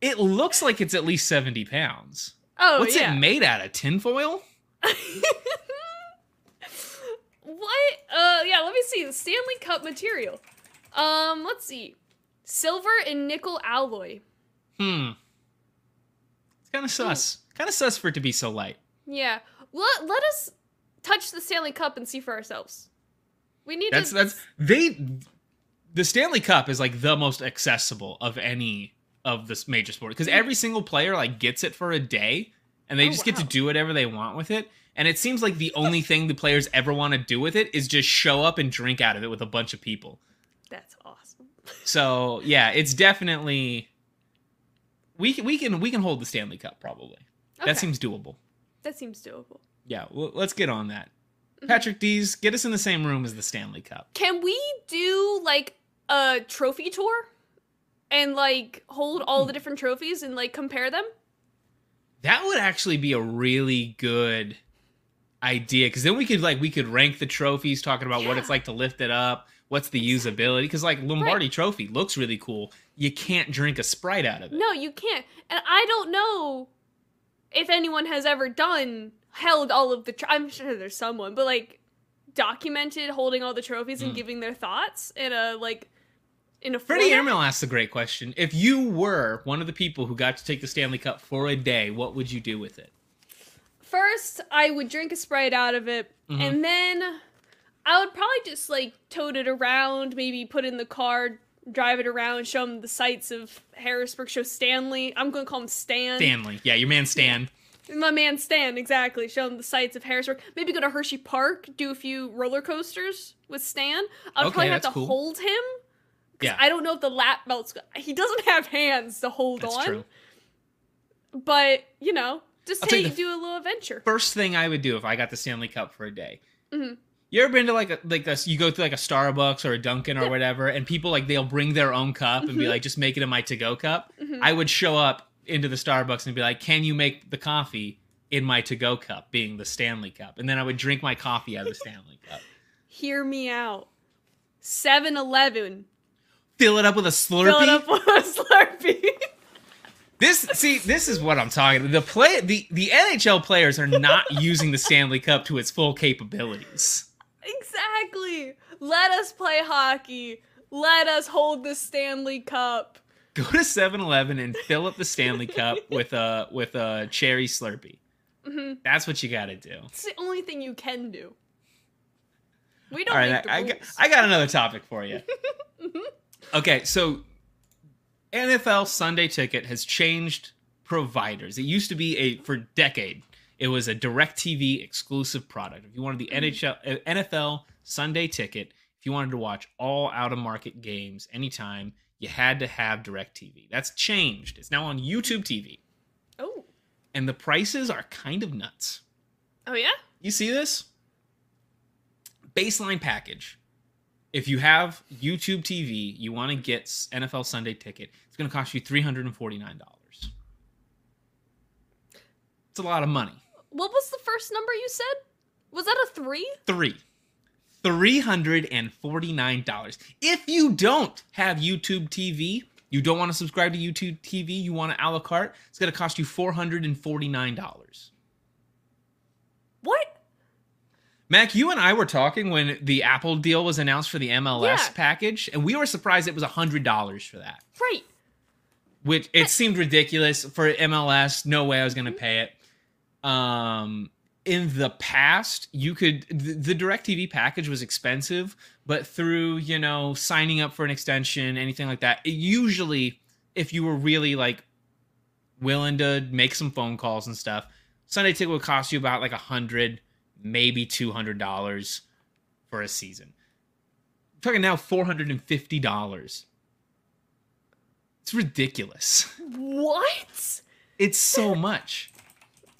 It looks like it's at least seventy pounds. Oh What's yeah. it made out of? Tinfoil? what? Uh yeah, let me see. The Stanley Cup material. Um, let's see. Silver and nickel alloy. Hmm. It's kind of sus. Kind of sus for it to be so light. Yeah. Let, let us touch the Stanley Cup and see for ourselves. We need That's to that's they. The Stanley Cup is like the most accessible of any of this major sport because every single player like gets it for a day and they Oh, just get to do whatever they want with it. And it seems like the only thing the players ever want to do with it is just show up and drink out of it with a bunch of people. That's awesome. So yeah, it's definitely we can we can we can hold the Stanley Cup probably. Okay. That seems doable. that seems doable. Yeah, well, let's get on that. Mm-hmm. Patrick Dees, get us in the same room as the Stanley Cup. Can we do like a trophy tour and like hold all Hmm. the different trophies and like compare them? That would actually be a really good idea because then we could like we could rank the trophies, talking about what it's like to lift it up, what's the usability. Because like Lombardi Trophy looks really cool. You can't drink a sprite out of it. No, you can't. And I don't know if anyone has ever done held all of the. I'm sure there's someone, but like documented holding all the trophies and Mm. giving their thoughts in a like in a Freddie. Airmail asked a great question. If you were one of the people who got to take the Stanley Cup for a day, what would you do with it? First, I would drink a Sprite out of it, Mhm. and then I would probably just like tote it around, maybe put it in the car, drive it around, show them the sights of Harrisburg, show Stanley. I'm going to call him Stan. Stanley. Yeah, your man Stan. My man Stan, exactly. Show him the sights of Harrisburg. Maybe go to Hershey Park, do a few roller coasters with Stan. I'd Okay, probably have to cool. hold him. Yeah. I don't know if the lap belt's. He doesn't have hands to hold That's on. true. But, you know, just I'll you take, the- do a little adventure. First thing I would do if I got the Stanley Cup for a day. Mhm. You ever been to like a like a you go through like a Starbucks or a Dunkin' or Yeah. whatever, and people like they'll bring their own cup and be Mhm. like, just make it in my to go cup. Mhm. I would show up into the Starbucks and be like, can you make the coffee in my to go cup, being the Stanley Cup, and then I would drink my coffee out of the Stanley Cup. Hear me out. 7 Eleven. Fill it up with a Slurpee. Fill it up with a Slurpee. This see, this is what I'm talking. The play, the the NHL players are not using the Stanley Cup to its full capabilities. Exactly. Let us play hockey. Let us hold the Stanley Cup. Go to 7-Eleven and fill up the Stanley Cup with a with a cherry Slurpee. hmm That's what you got to do. It's the only thing you can do. We don't All right, I, I, got, I got another topic for you. okay, so NFL Sunday Ticket has changed providers. It used to be a for decade. It was a DirecTV exclusive product. If you wanted the NHL uh, NFL Sunday Ticket, if you wanted to watch all out of market games anytime, you had to have DirecTV. That's changed. It's now on YouTube TV, oh. and the prices are kind of nuts. Oh yeah? You see this? Baseline package. If you have YouTube TV, you want to get NFL Sunday ticket, it's going to cost you $349. It's a lot of money. What was the first number you said? Was that a three? Three. $349. If you don't have YouTube TV, you don't want to subscribe to YouTube TV, you want to a la carte, it's going to cost you $449. What? Mac, you and I were talking when the Apple deal was announced for the MLS Yeah. package, and we were surprised it was $100 for that. Right. Which it seemed ridiculous for MLS. No way I was going to mm-hmm. pay it. Um, in the past, you could the, the DirecTV package was expensive, but through you know signing up for an extension, anything like that, it usually if you were really like willing to make some phone calls and stuff, Sunday ticket would cost you about like a hundred, maybe two hundred dollars for a season. I'm talking now four hundred and fifty dollars. It's ridiculous. What? It's so much.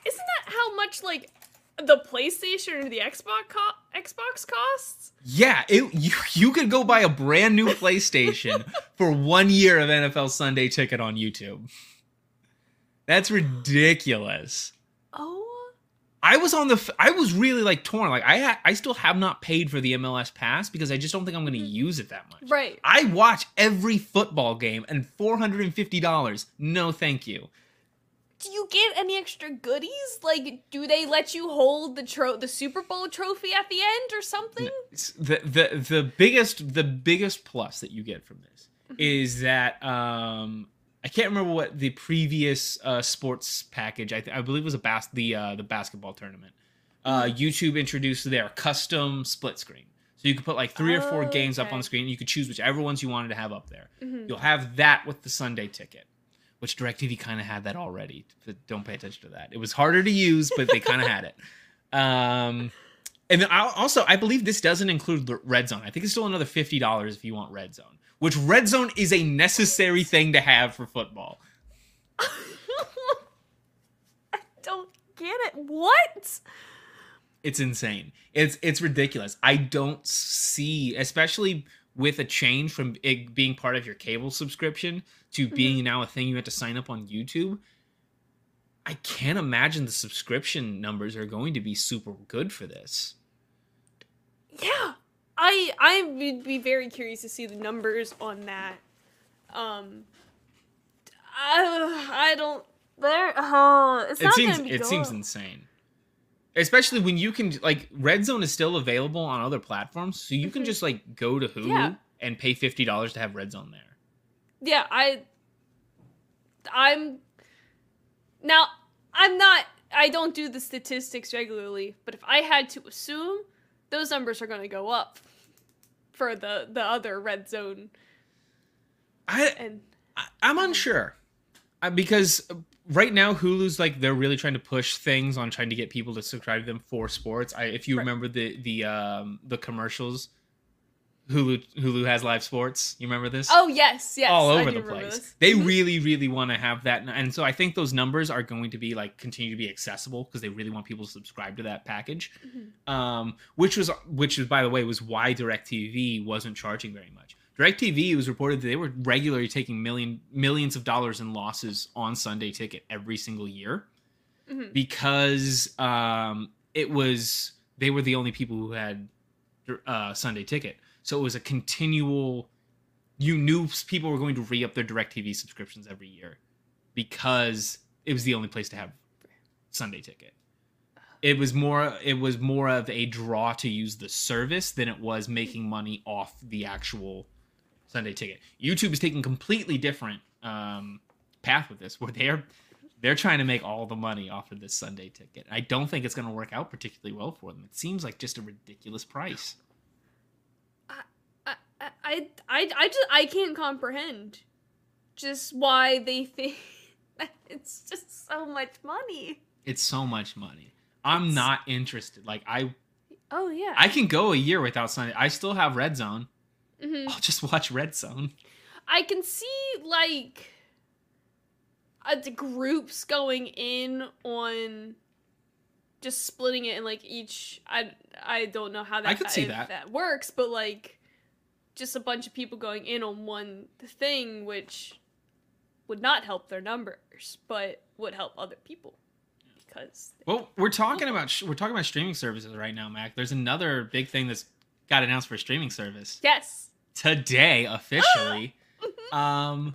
Isn't that how much like the PlayStation or the Xbox co- Xbox costs? Yeah, it, you you could go buy a brand new PlayStation for one year of NFL Sunday Ticket on YouTube. That's ridiculous. Oh. I was on the I was really like torn. Like I ha- I still have not paid for the MLS pass because I just don't think I'm going to mm-hmm. use it that much. Right. I watch every football game and $450. No, thank you. Do you get any extra goodies? Like, do they let you hold the tro- the Super Bowl trophy at the end or something? The the the biggest the biggest plus that you get from this is that um I can't remember what the previous uh, sports package I, th- I believe it was a bas- the uh, the basketball tournament. Uh, YouTube introduced their custom split screen, so you could put like three or four games up on the screen. You could choose whichever ones you wanted to have up there. Mhm. You'll have that with the Sunday ticket, which DirecTV kind of had that already. But don't pay attention to that. It was harder to use, but they kind of had it. Um, and then also, I believe this doesn't include the Red Zone. I think it's still another fifty dollars if you want Red Zone, which Red Zone is a necessary thing to have for football. I don't get it. What? It's insane. It's it's ridiculous. I don't see, especially with a change from it being part of your cable subscription to being now a thing you have to sign up on YouTube. I can't imagine the subscription numbers are going to be super good for this. Yeah. I I would be very curious to see the numbers on that. Um I I don't there oh it's It not seems it seems insane. Especially when you can like Red Zone is still available on other platforms, so you can Mhm. just like go to Hulu Yeah. and pay fifty dollars to have Red Zone there. Yeah, I I'm now I'm not I don't do the statistics regularly, but if I had to assume, those numbers are going to go up for the the other red zone I and I- I'm unsure uh, because right now Hulu's like they're really trying to push things on trying to get people to subscribe to them for sports. I, if you Right. remember the the um the commercials, Hulu Hulu has live sports. You remember this? Oh yes, yes. all over the place. They Mhm. really, really want to have that, and so I think those numbers are going to be like continue to be accessible because they really want people to subscribe to that package. Mhm. Um, which was, which was, by the way, was why Directv wasn't charging very much. Directv was reported that they were regularly taking million millions of dollars in losses on Sunday Ticket every single year Mhm. because um, it was they were the only people who had uh, Sunday Ticket, so it was a continual. You knew people were going to re up their Directv subscriptions every year because it was the only place to have Sunday Ticket. It was more it was more of a draw to use the service than it was making money off the actual Sunday Ticket. YouTube is taking completely different um, path with this, where they're they're trying to make all the money off of this Sunday Ticket. I don't think it's going to work out particularly well for them. It seems like just a ridiculous price. I, I, I, just I can't comprehend just why they think it's just so much money. It's so much money. I'm It's- not interested. Like I Oh yeah. I can go a year without Sunday. I still have Red Zone. hmm I'll just watch Red Zone. I can see like uh, the groups going in on just splitting it in like each. I I don't know how that I could see that. that works, but like just a bunch of people going in on one thing, which would not help their numbers, but would help other people because Well, we're talking about sh- we're talking about streaming services right now, Mac. There's another big thing that's got announced for a streaming service yes, today officially. um,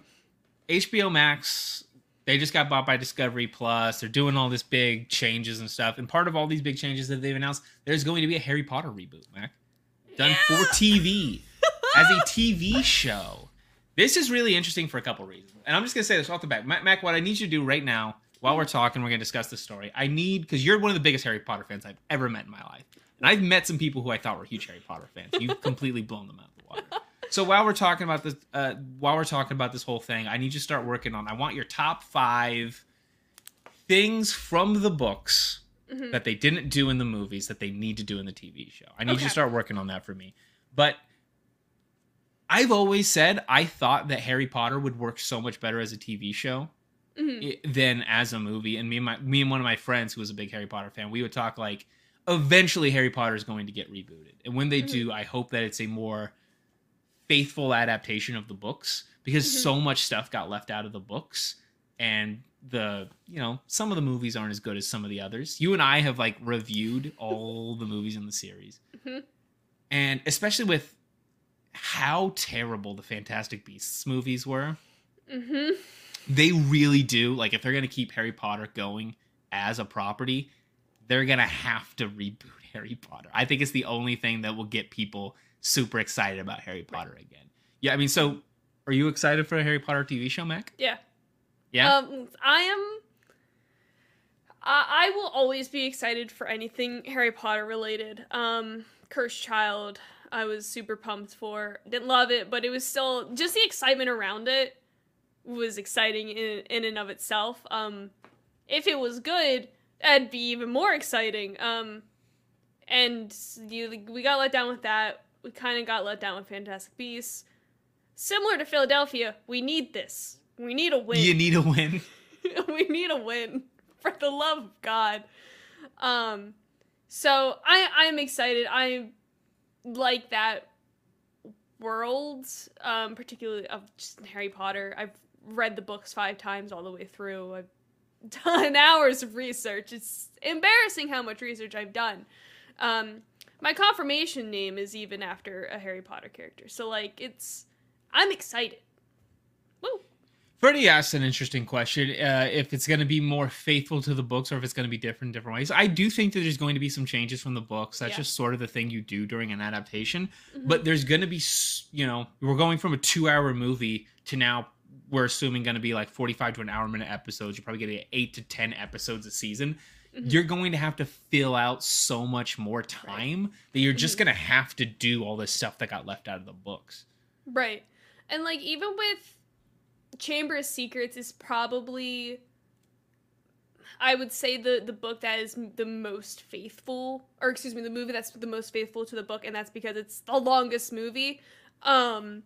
HBO Max they just got bought by Discovery Plus. They're doing all this big changes and stuff. And part of all these big changes that they've announced, there's going to be a Harry Potter reboot, Mac, done for TV as a TV show. This is really interesting for a couple reasons. And I'm just going to say this off the bat. Mac, Mac, what I need you to do right now, while we're talking, we're going to discuss this story. I need, because you're one of the biggest Harry Potter fans I've ever met in my life. And I've met some people who I thought were huge Harry Potter fans. You've completely blown them out of the water. So while we're talking about this, uh, while we're talking about this whole thing, I need you to start working on. I want your top five things from the books Mhm. that they didn't do in the movies that they need to do in the TV show. I need you to start working on that for me. But I've always said I thought that Harry Potter would work so much better as a TV show Mhm. than as a movie. And me and my me and one of my friends who was a big Harry Potter fan, we would talk like eventually Harry Potter is going to get rebooted. And when they Mhm. do, I hope that it's a more faithful adaptation of the books because Mhm. so much stuff got left out of the books and the you know some of the movies aren't as good as some of the others you and i have like reviewed all the movies in the series Mhm. and especially with how terrible the fantastic beasts movies were Mhm. they really do like if they're going to keep harry potter going as a property they're going to have to reboot harry potter i think it's the only thing that will get people super excited about harry potter again yeah i mean so are you excited for a harry potter tv show mac Yeah. yeah Um, I am. I, I will always be excited for anything Harry Potter related. Um, Cursed Child, I was super pumped for. Didn't love it, but it was still just the excitement around it was exciting in in and of itself. Um, if it was good, that'd be even more exciting. Um, and you, we got let down with that. We kind of got let down with Fantastic Beasts. Similar to Philadelphia, we need this. We need a win you need a win we need a win for the love of god um so i i'm excited i like that world um particularly of just harry potter. I've read the books five times all the way through. I've done hours of research. It's embarrassing how much research i've done. Um my confirmation name is even after a harry potter character. So like it's i'm excited. Woo. Freddie asked an interesting question: uh, if it's going to be more faithful to the books, or if it's going to be different in different ways. I do think that there's going to be some changes from the books. That's Yeah. just sort of the thing you do during an adaptation. Mhm. But there's going to be, you know, we're going from a two-hour movie to now we're assuming going to be like 45 to an hour minute episodes. You're probably going to get eight to ten episodes a season. Mhm. You're going to have to fill out so much more time that you're just Mhm. going to have to do all this stuff that got left out of the books. Right. And like even with Chamber of Secrets is probably I would say the the book that is the most faithful or excuse me the movie that's the most faithful to the book and that's because it's the longest movie. Um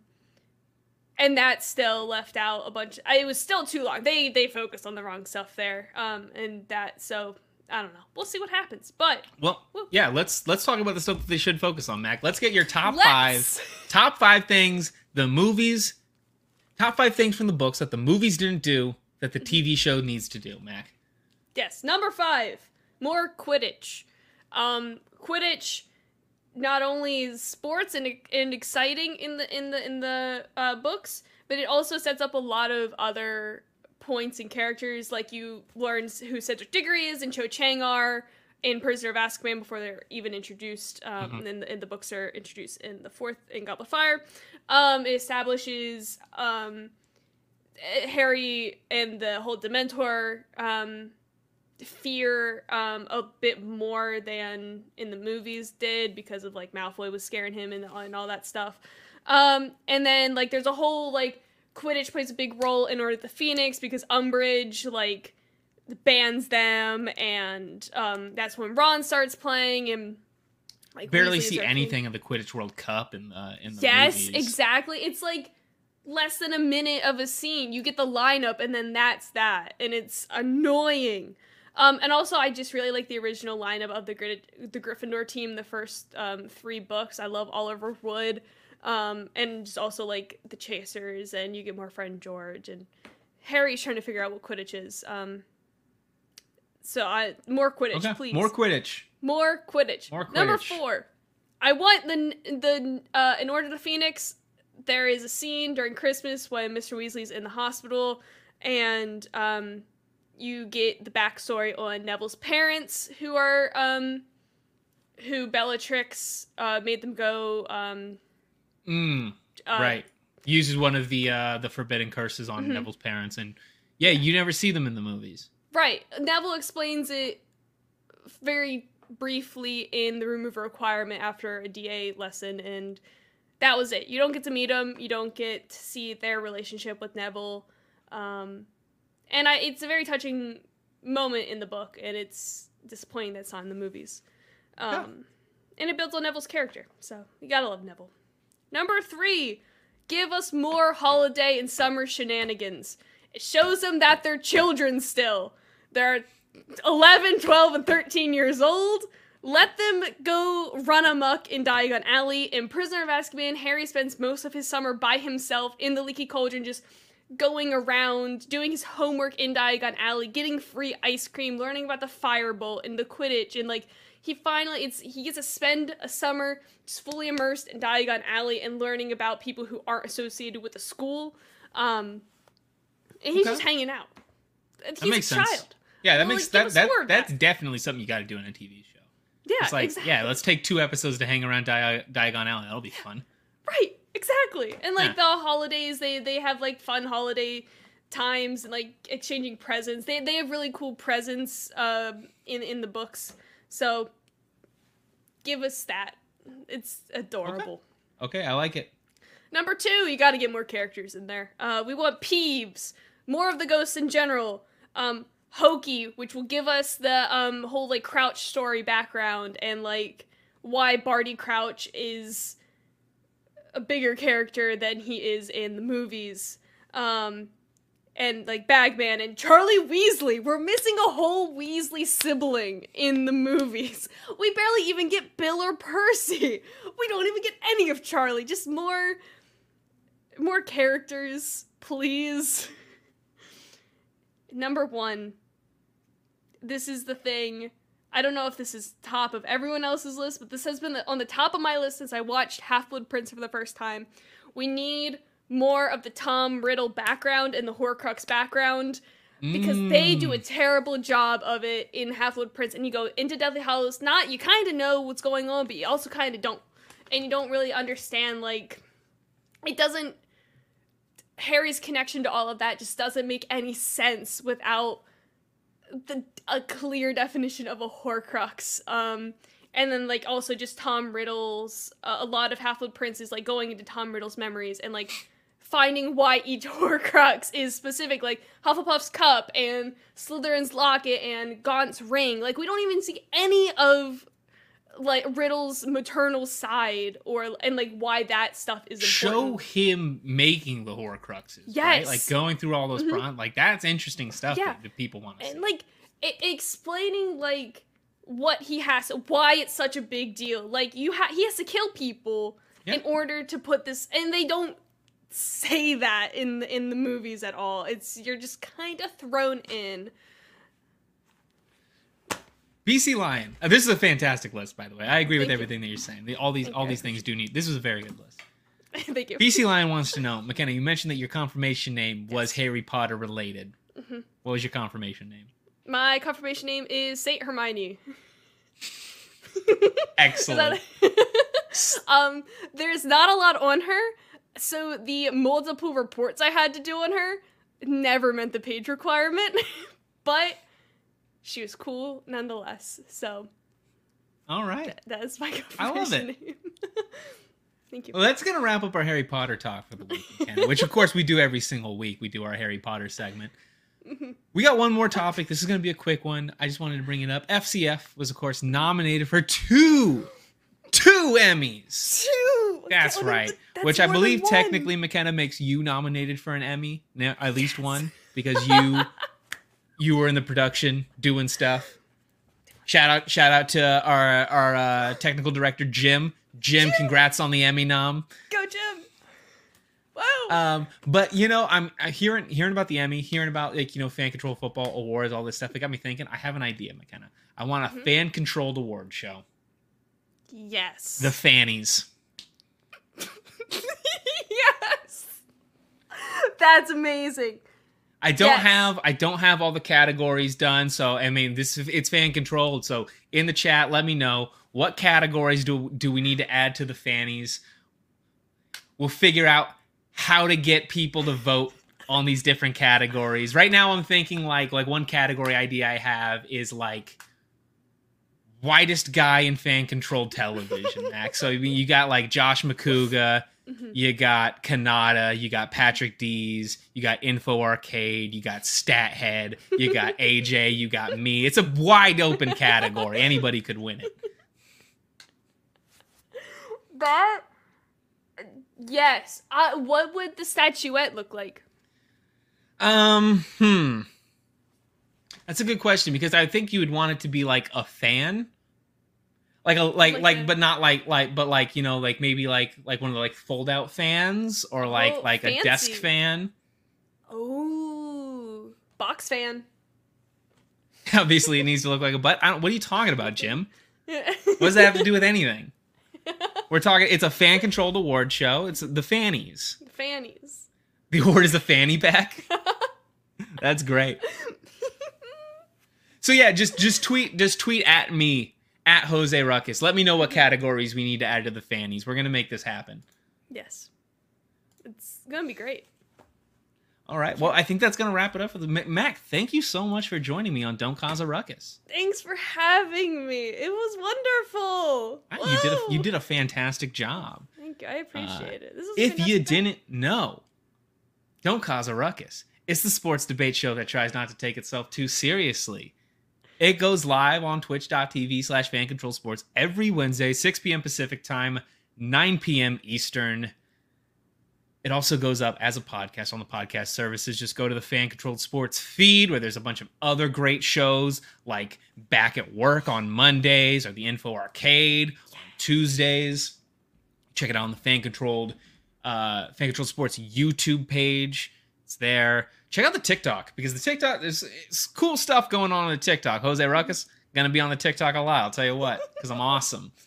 and that still left out a bunch it was still too long. They they focused on the wrong stuff there. Um and that so I don't know. We'll see what happens. But Well, yeah, let's let's talk about the stuff that they should focus on, Mac. Let's get your top let's- five top five things the movies top five things from the books that the movies didn't do that the TV show needs to do, Mac. Yes, number five, more Quidditch. Um, Quidditch not only is sports and, and exciting in the in the in the uh, books, but it also sets up a lot of other points and characters. Like you learn who Cedric Diggory is and Cho Chang are in Prisoner of Azkaban before they're even introduced. Um, Mhm. and then the, and the books are introduced in the fourth in Goblet of Fire. Um, it establishes um, Harry and the whole Dementor um, fear um, a bit more than in the movies did because of like Malfoy was scaring him and, and all that stuff. Um, and then like there's a whole like Quidditch plays a big role in Order the Phoenix because Umbridge like bans them and um, that's when Ron starts playing and like Barely Weasley's see anything of the Quidditch World Cup in the in the Yes, movies. exactly. It's like less than a minute of a scene. You get the lineup, and then that's that, and it's annoying. Um, and also, I just really like the original lineup of the Grid- the Gryffindor team. The first um, three books, I love Oliver Wood, um, and just also like the Chasers, and you get more friend George and Harry's trying to figure out what Quidditch is. So I more Quidditch, Okay, please. more Quidditch. More Quidditch. More Quidditch. Number four. I want the the uh, in Order to Phoenix. There is a scene during Christmas when Mr. Weasley's in the hospital, and um, you get the backstory on Neville's parents, who are um, who Bellatrix uh, made them go. Um, Mm, uh, right. Uses one of the uh the forbidden curses on Mhm. Neville's parents and yeah, you never see them in the movies. Right. Neville explains it very briefly in the Room of Requirement after a DA lesson, and that was it. You don't get to meet them. You don't get to see their relationship with Neville. Um, and I, it's a very touching moment in the book, and it's disappointing that it's not in the movies. Um, And it builds on Neville's character, so you gotta love Neville. Number three, give us more holiday and summer shenanigans. It shows them that they're children still. They're 11, 12, and 13 years old. Let them go run amok in Diagon Alley. In Prisoner of Azkaban, Harry spends most of his summer by himself in the Leaky Cauldron, just going around, doing his homework in Diagon Alley, getting free ice cream, learning about the Firebolt and the Quidditch, and like he finally it's he gets to spend a summer just fully immersed in Diagon Alley and learning about people who aren't associated with the school. Um, and he's Okay. just hanging out. And That He's makes a sense. child. Yeah, that Well, makes like, that that that's that. definitely something you got to do in a TV show. Yeah, It's like, exactly. yeah, let's take two episodes to hang around Di- Diagon Alley. That'll be fun. Right, exactly. And like Yeah. the holidays, they they have like fun holiday times and like exchanging presents. They they have really cool presents um in in the books. So give us that. It's adorable. Okay, I like it. Number two, you got to get more characters in there. Uh, we want Peeves, more of the ghosts in general. Um, Hokey, which will give us the um whole like Crouch story background and like why Barty Crouch is a bigger character than he is in the movies. Um, and like Bagman and Charlie Weasley. We're missing a whole Weasley sibling in the movies. We barely even get Bill or Percy. We don't even get any of Charlie. Just more more characters, please. Number 1. This is the thing. I don't know if this is top of everyone else's list, but this has been on the top of my list since I watched Half Blood Prince for the first time. We need more of the Tom Riddle background and the Horcrux background because they do a Mm. terrible job of it in Half Blood Prince. And you go into Deathly Hallows, not you kind of know what's going on, but you also kind of don't, and you don't really understand like it doesn't. Harry's connection to all of that just doesn't make any sense without the a clear definition of a Horcrux. Um, and then like also just Tom Riddle's uh, a lot of Half Blood Prince is like going into Tom Riddle's memories and like finding why each Horcrux is specific, like Hufflepuff's cup and Slytherin's locket and Gaunt's ring. Like we don't even see any of like Riddle's maternal side or and like why that stuff is show him making the Horcruxes. right? Yes. like going through all those Mhm. prom- like that's interesting stuff Yeah. that, that people want to see. and like it, explaining like what he has why it's such a big deal like you ha- he has to kill people in order to put this and they don't say that in the, in the movies at all it's you're just kind of thrown in BC Lion. Uh, this is a fantastic list, by the way. I agree with Thank you. everything that you're saying. All these Thank all you. these things do need. This was a very good list. thank you BC Lion wants to know, Makenna. You mentioned that your confirmation name was Harry Potter related. Mhm. What was your confirmation name? my confirmation name is saint hermione Excellent. Is that- um, there's not a lot on her, so the multiple reports I had to do on her never met the page requirement, but she was cool nonetheless. So All right. that is my I love it. Thank you. Well, that's gonna wrap up our Harry Potter talk for the week, Makenna, which of course we do every single week. We do our Harry Potter segment. Mhm. We got one more topic. This is going to be a quick one. I just wanted to bring it up. FCF was, of course, nominated for two, two Emmys. Two. That's right. th- that's Which I believe technically Makenna makes you nominated for an Emmy, at least one, because you you were in the production doing stuff. Shout out, shout out to our our uh, technical director Jim. Jim, congrats on the Emmy nom. Go Jim. Wow. Um, but you know, I'm hearing hearing about the Emmy, hearing about like you know fan control football awards, all this stuff. It got me thinking. I have an idea, Makenna. I want a Mhm. fan controlled award show. yes. The Fannies. yes. That's amazing. I don't Yes. have I don't have all the categories done, so I mean this is it's fan controlled. So in the chat, let me know what categories do do we need to add to the fannies. We'll figure out how to get people to vote on these different categories. Right now, I'm thinking like like one category idea I have is like whitest guy in fan controlled television. Max. So you you got like Josh McCouga. Mhm. You got Kanata, you got Patrick Dees, you got Info Arcade, you got Stathead, you got AJ, you got me. It's a wide open category. Anybody could win it. That. Yes. Uh, what would the statuette look like? Um, hmm. That's a good question because I think you would want it to be like a fan. Like a like Like like, a- but not like like but like you know like maybe like like one of the like fold out fans or like Oh, like a desk fan. Oh, box fan. Obviously, it needs to look like a butt. I don't, what are you talking about, Jim? what What does that have to do with anything? We're talking. It's a fan controlled award show. It's the Fannies. the Fannies. The award is a fanny pack. That's great. So yeah, just just tweet just tweet at me at Jose Ruckus. Let me know what categories we need to add to the fannies. We're gonna make this happen. yes. It's gonna be great. All right. Well, I think that's gonna wrap it up for the Ma- Mac. Thank you so much for joining me on Don't Khahs a Ruckus. Thanks for having me. It was wonderful. Ah, You did a, you did a fantastic job. Thank you. I appreciate it. This is If you time. didn't know, don't Khahs a ruckus. It's the sports debate show that tries not to take itself too seriously. It goes live on twitch.tv slash fan control sports every Wednesday, 6 p.m. Pacific time, 9 p.m. Eastern. It also goes up as a podcast on the podcast services. Just go to the fan controlled sports feed where there's a bunch of other great shows like Back at Work on Mondays or the Info Arcade on Tuesdays. Check it out on the fan controlled uh, fan controlled sports YouTube page. It's there. Check out the TikTok because the TikTok there's cool stuff going on on the TikTok. Jose Ruckus gonna be on the TikTok a lot. I'll tell you what, because I'm awesome.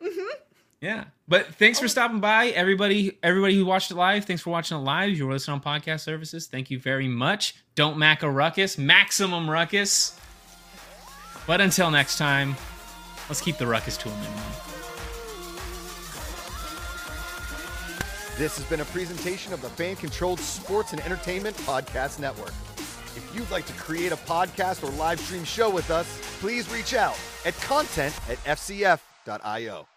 Mhm. Yeah. But thanks for stopping by, everybody. Everybody who watched it live, thanks for watching it live. You're listening on podcast services. Thank you very much. Don't mac a ruckus, maximum ruckus. But until next time, let's keep the ruckus to a minimum. This has been a presentation of the Fan Controlled Sports and Entertainment Podcast Network. If you'd like to create a podcast or live stream show with us, please reach out at content at fcf.io.